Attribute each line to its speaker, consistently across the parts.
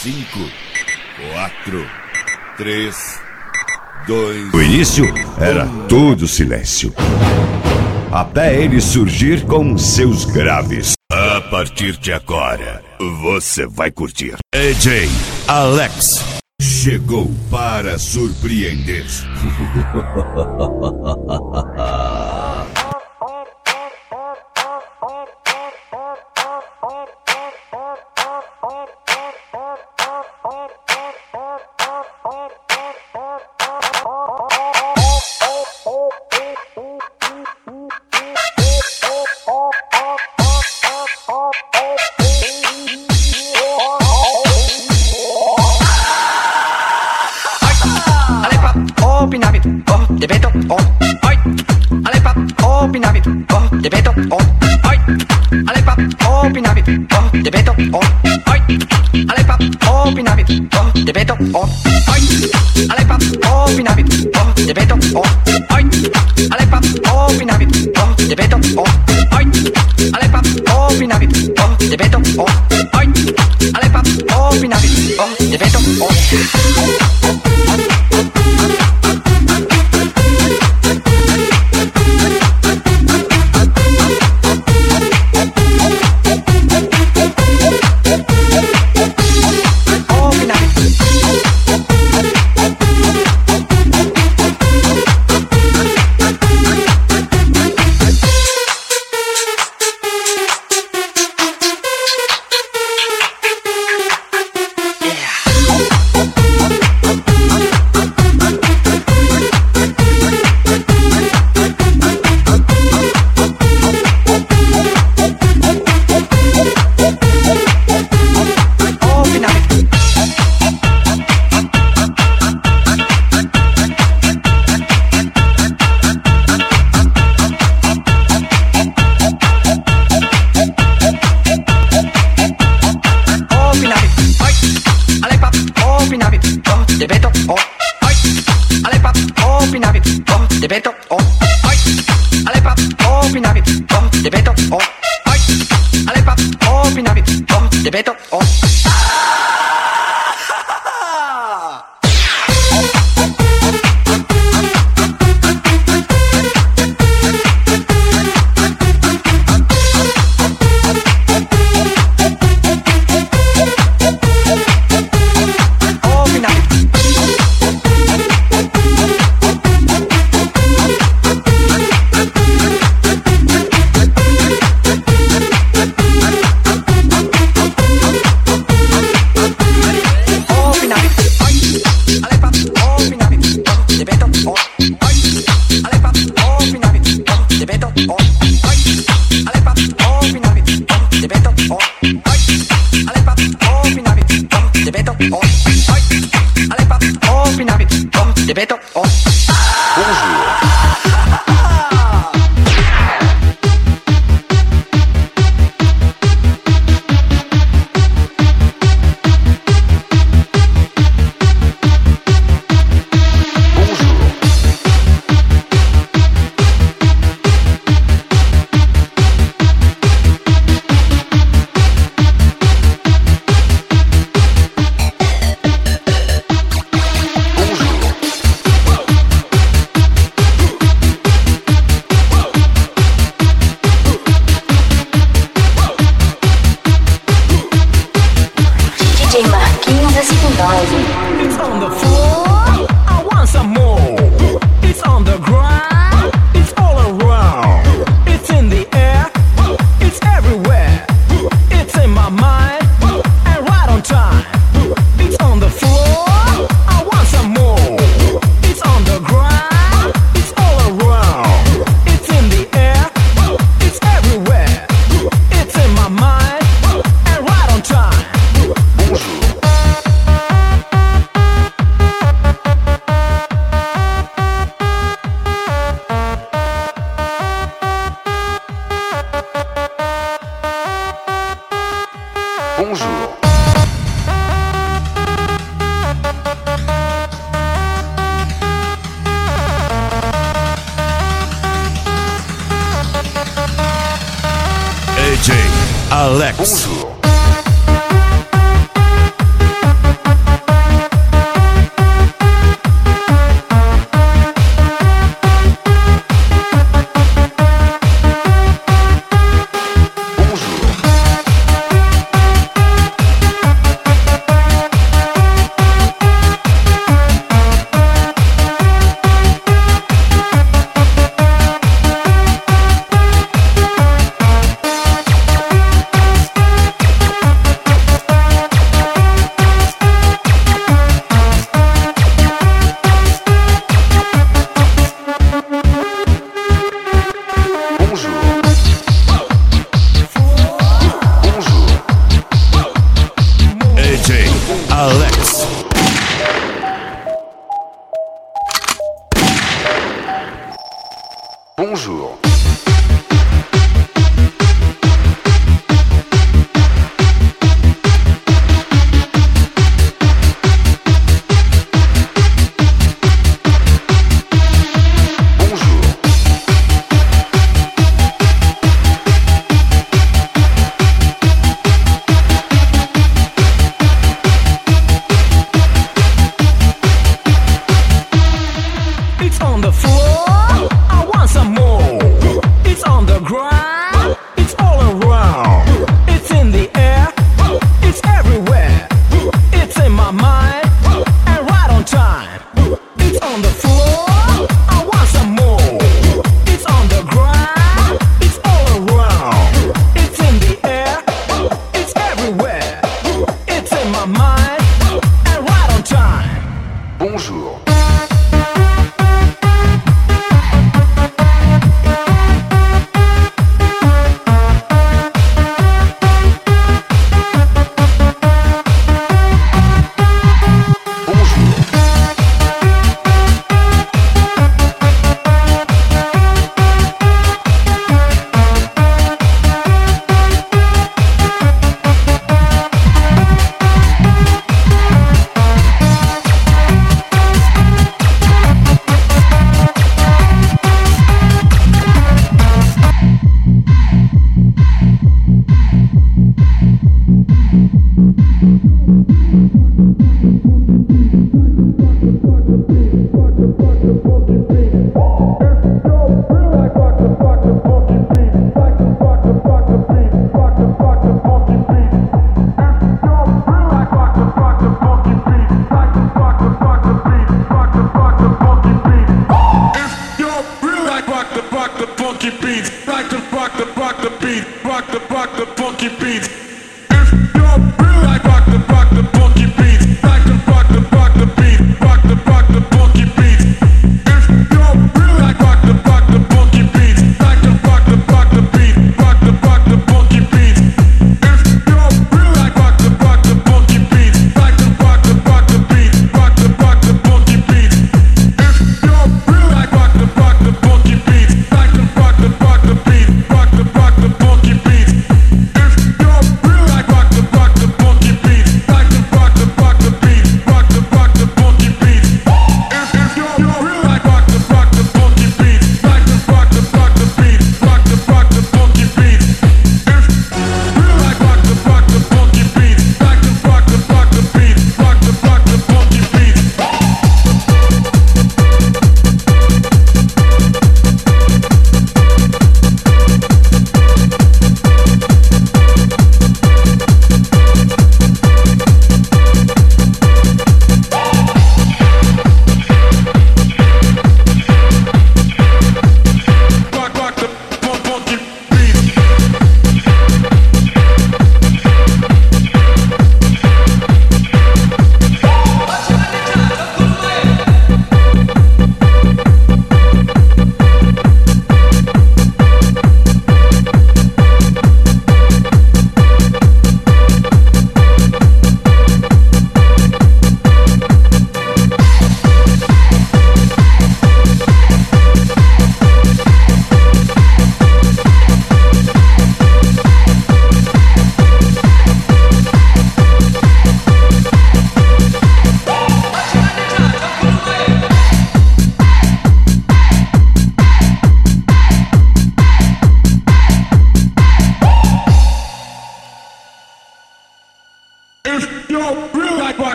Speaker 1: Cinco, quatro, três, dois.
Speaker 2: No início era tudo silêncio. Até ele surgir com seus graves.
Speaker 1: A partir de agora, você vai curtir. AJ Alex chegou para surpreender.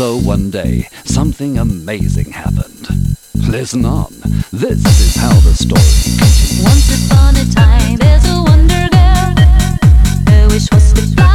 Speaker 3: so one day, something amazing happened.
Speaker 4: Listen on. This is how the story continues.
Speaker 5: Once upon a time, there's a wonder girl. Her wish was to fly.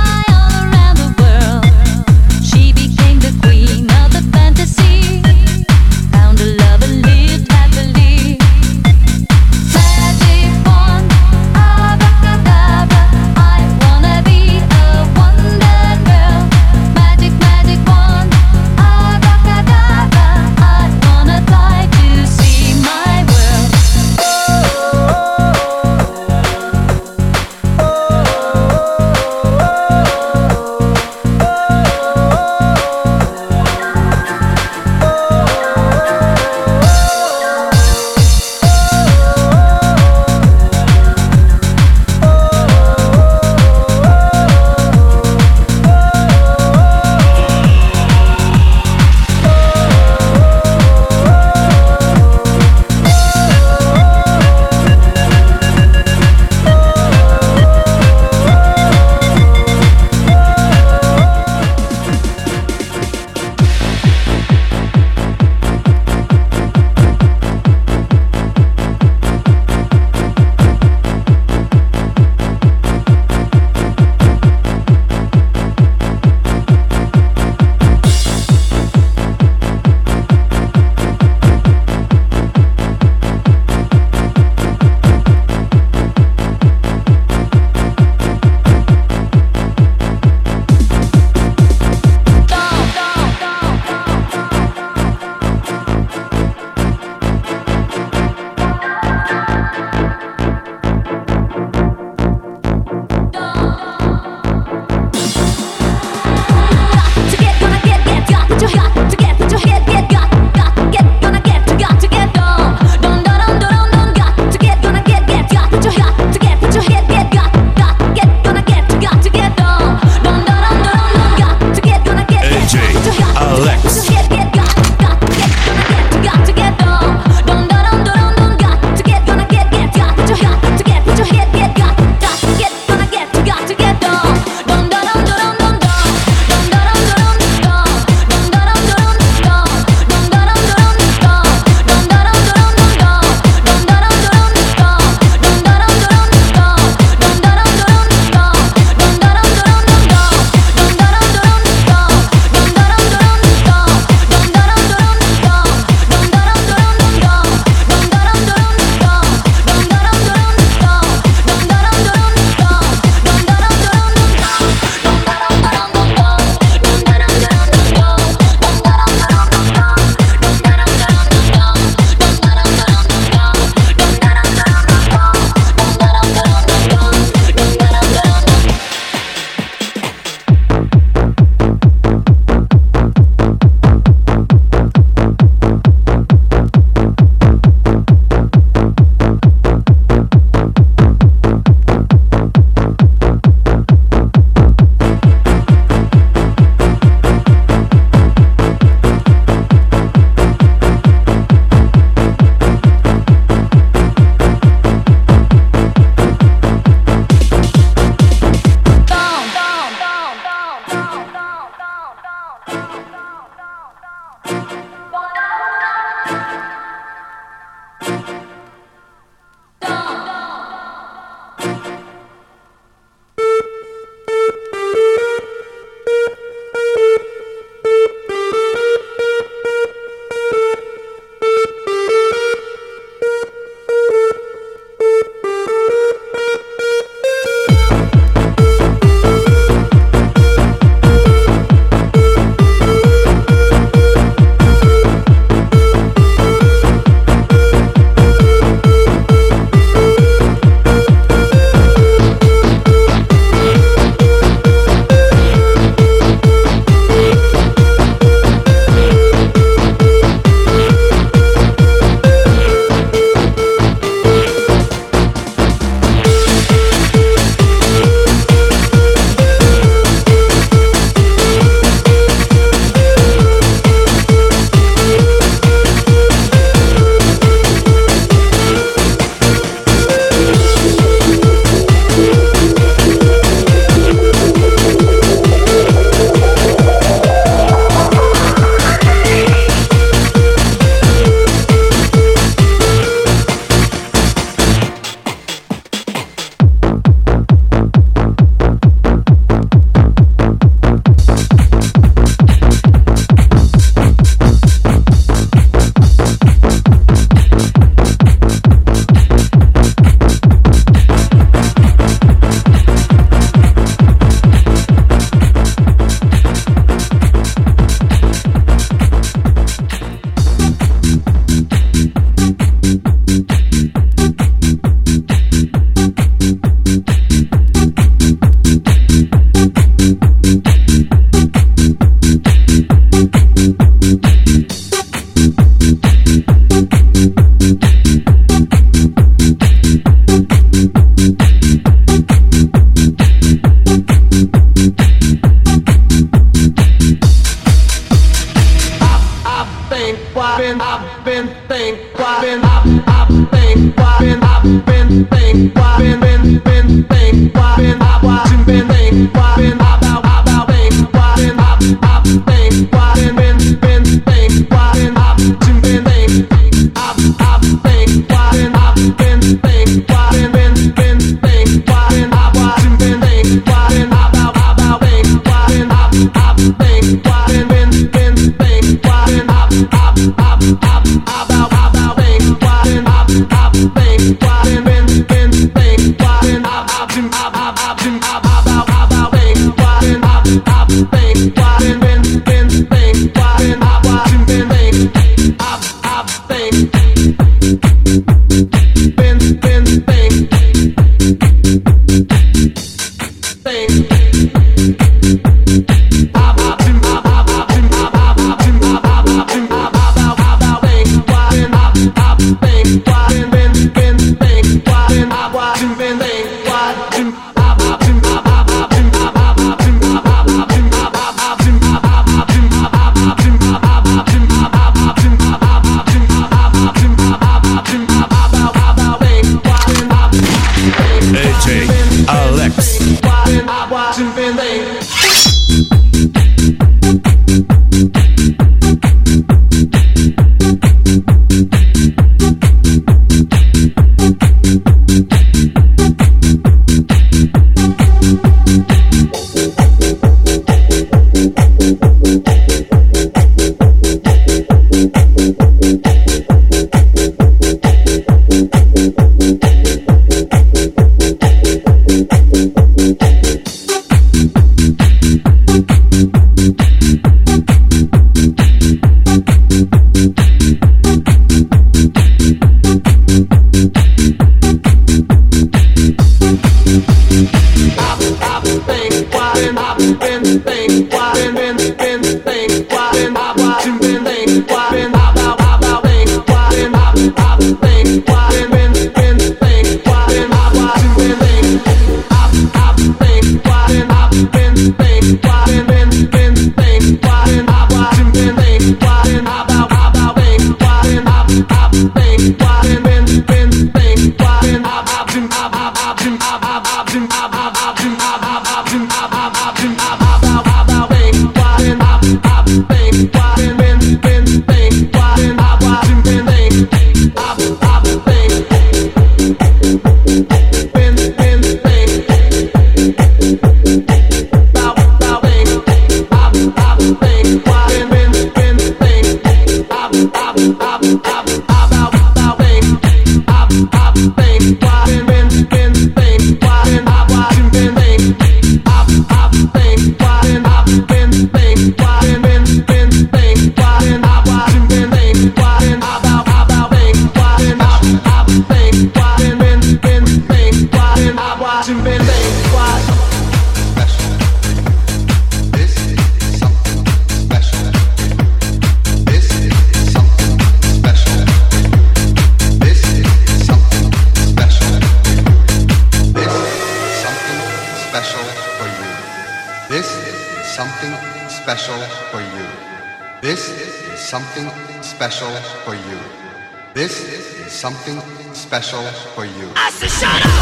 Speaker 5: I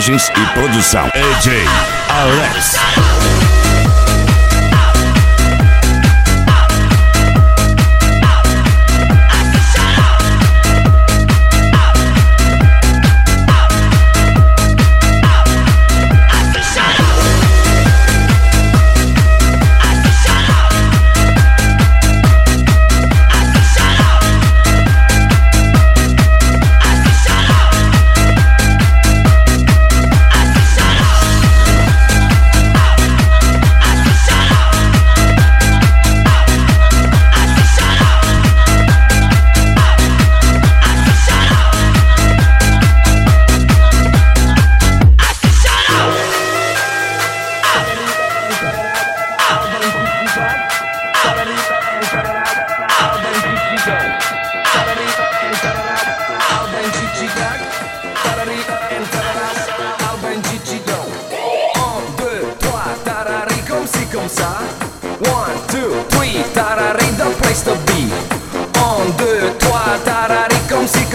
Speaker 5: E produção.
Speaker 6: AJ Alex.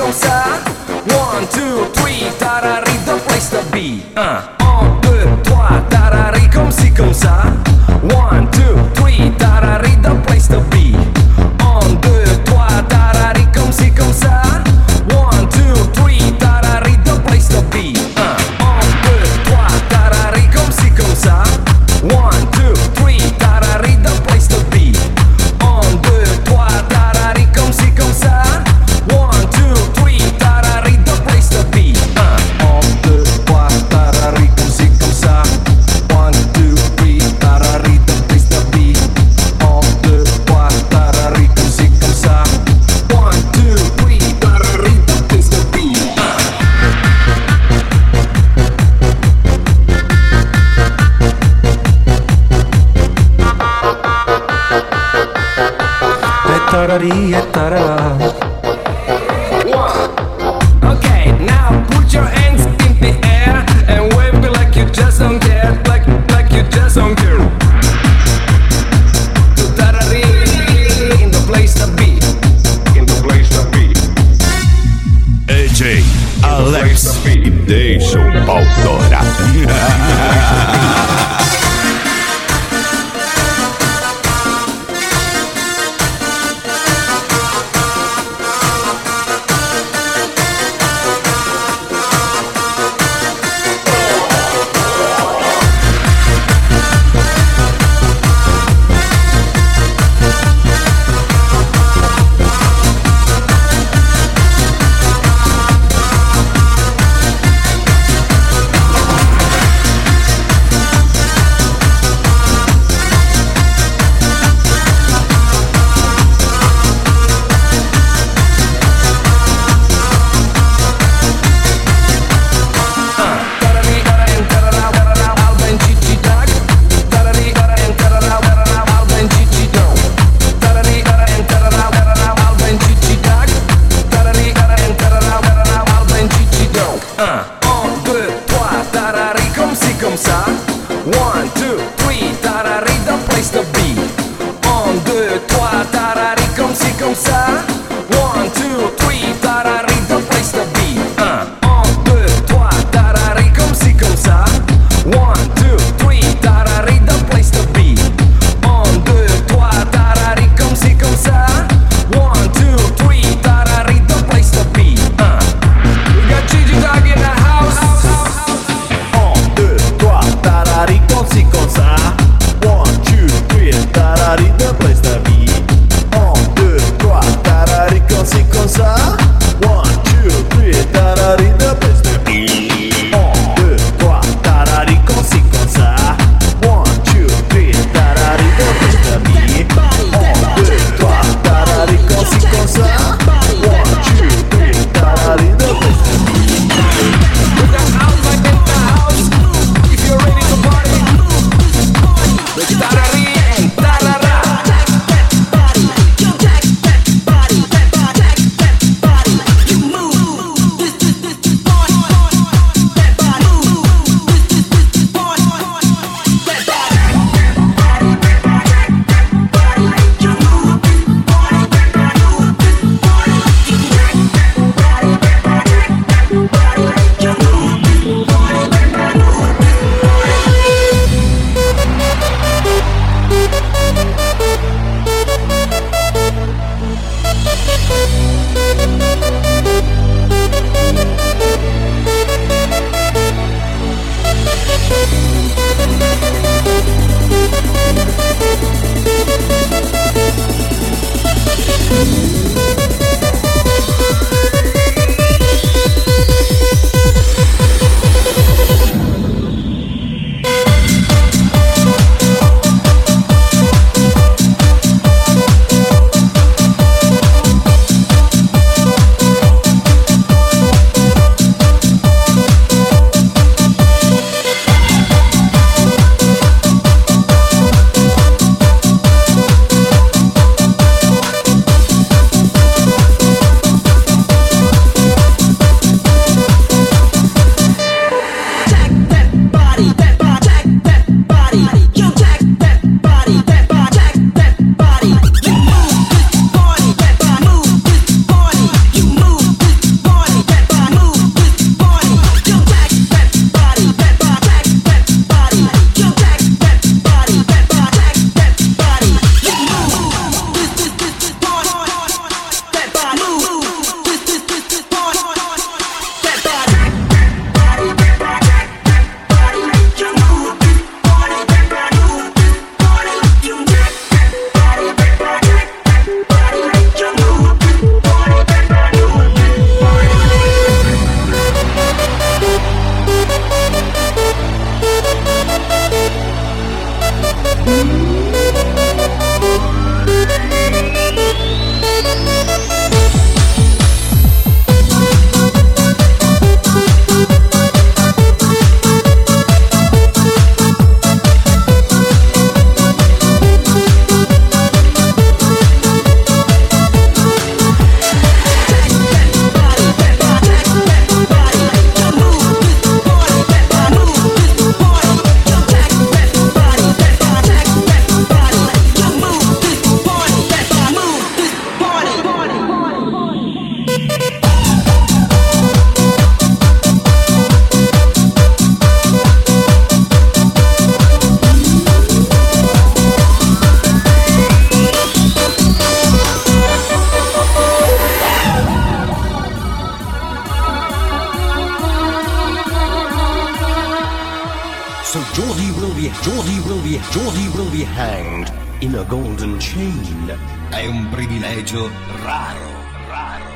Speaker 5: comme ça. One, two, three, tarari, the place to be.
Speaker 7: Un, deux, trois,
Speaker 8: tarari, comme
Speaker 5: ci, comme ça. அறிய è un privilegio raro, raro.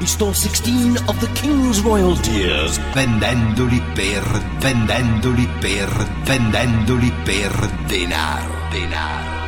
Speaker 5: He stole 16 of the King's Royal Deers, vendendoli per, vendendoli per, vendendoli per denaro, denaro.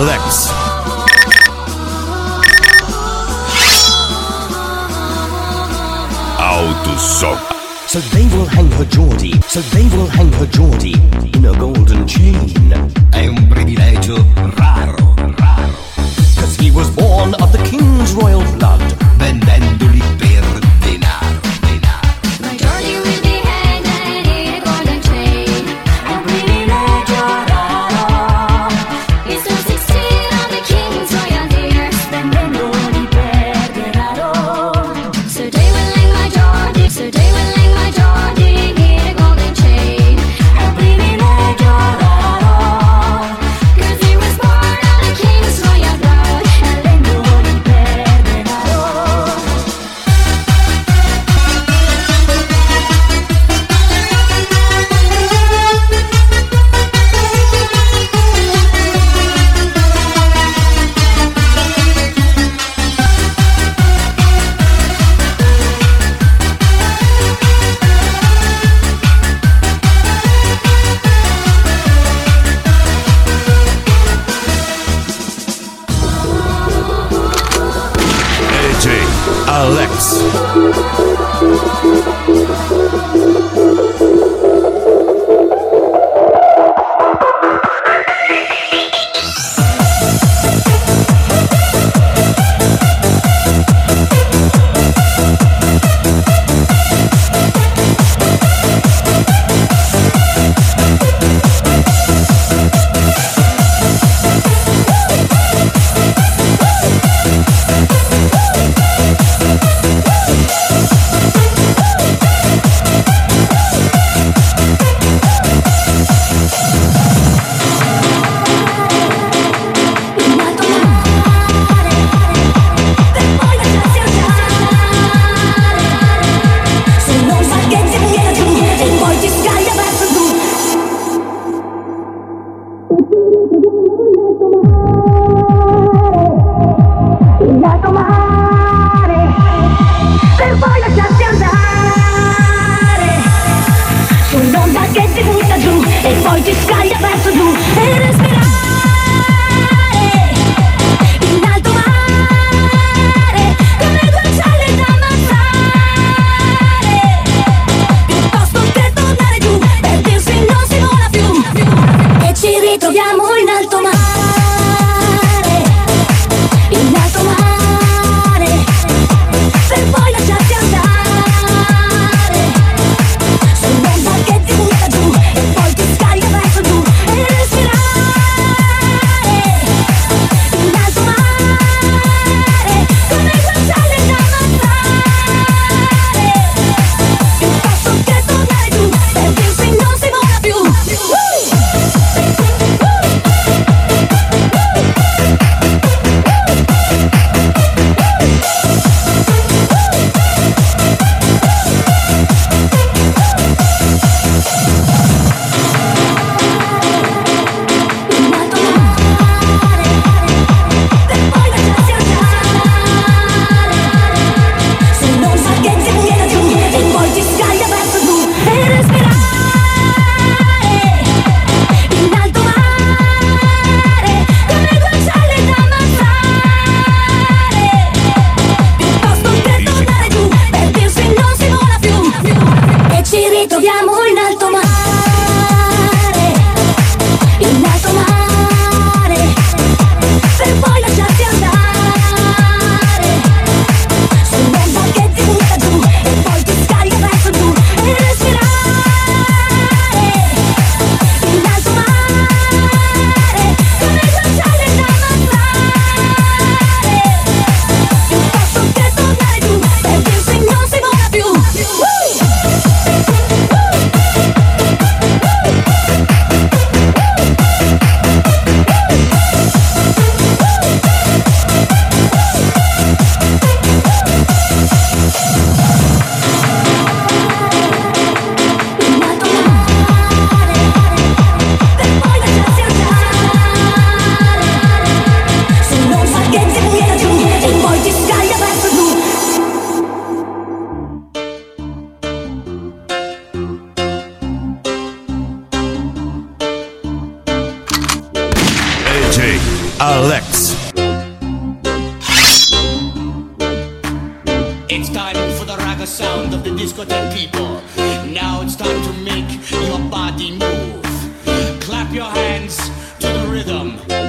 Speaker 9: collects. Out sock.
Speaker 5: So they will hang her Geordie, so they will hang her Geordie in a golden chain. È un privilegio raro, raro. Cause he was born of the king's royal blood
Speaker 10: sound of the discotheque people. Now it's time to make your body move. Clap your hands to the rhythm.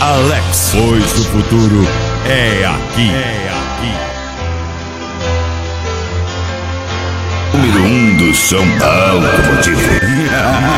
Speaker 9: Alex. Pois o futuro é aqui. É aqui. Número 1 um do São Paulo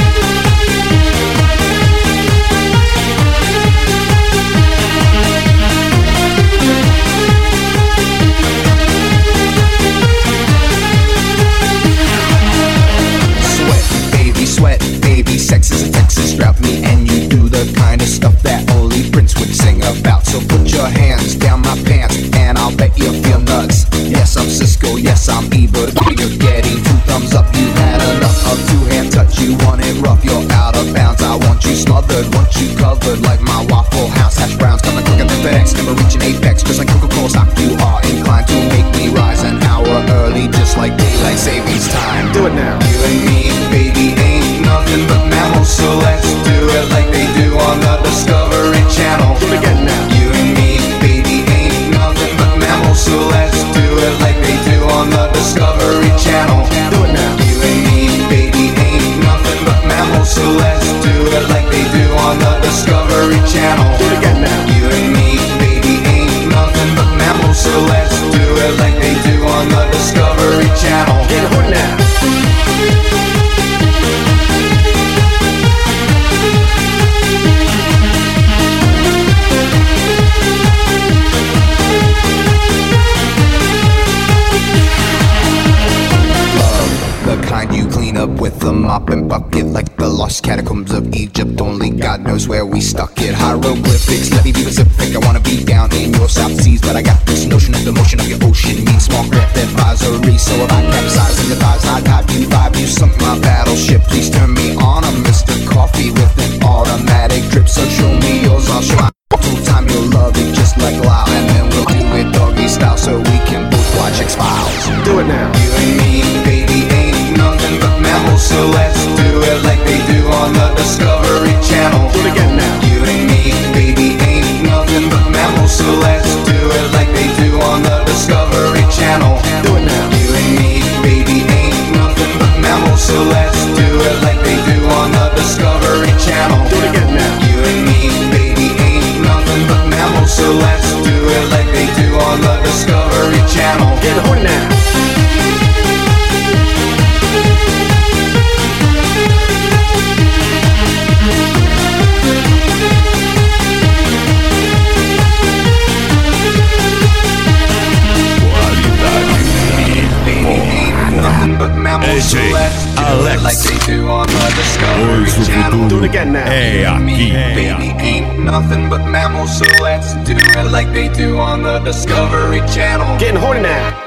Speaker 11: Sex is a Texas drought. Me and you do the kind of stuff that only Prince would sing about. So put your hands down my pants, and I'll bet you feel nuts. Yes, I'm Siskel, yes, I'm Ebert. You're getting two thumbs up. You had enough of two hand touch. You want it rough, you're out of bounds. I want you smothered, want you covered like my Waffle House hash browns. Coming quicker than FedEx, never reaching apex. Just like Coca-Cola stock, you are inclined to make me rise an hour early, just like daylight savings time. Do it now. Now. The kind you clean up with a mop and bucket Like lost catacombs of Egypt. Only God knows where we stuck it. Hieroglyphics, let me be specific I wanna be down in your South Seas But I got this notion of the motion of your ocean. Means small craft advisory. So if I capsize in your thighs I'd have you vibe. You sunk my battleship. Please turn me on. I'm Mr. Coffee with an automatic drip. So show me yours, I'll show Discovery Channel Get it now Nothing but mammals,
Speaker 9: AJ,
Speaker 11: do it
Speaker 9: Alex.
Speaker 11: like they do on the Discovery Channel.
Speaker 9: é aqui.
Speaker 11: Baby ain't nothing but mammals, so let's do it like they do on the Discovery Channel. Getting horny now.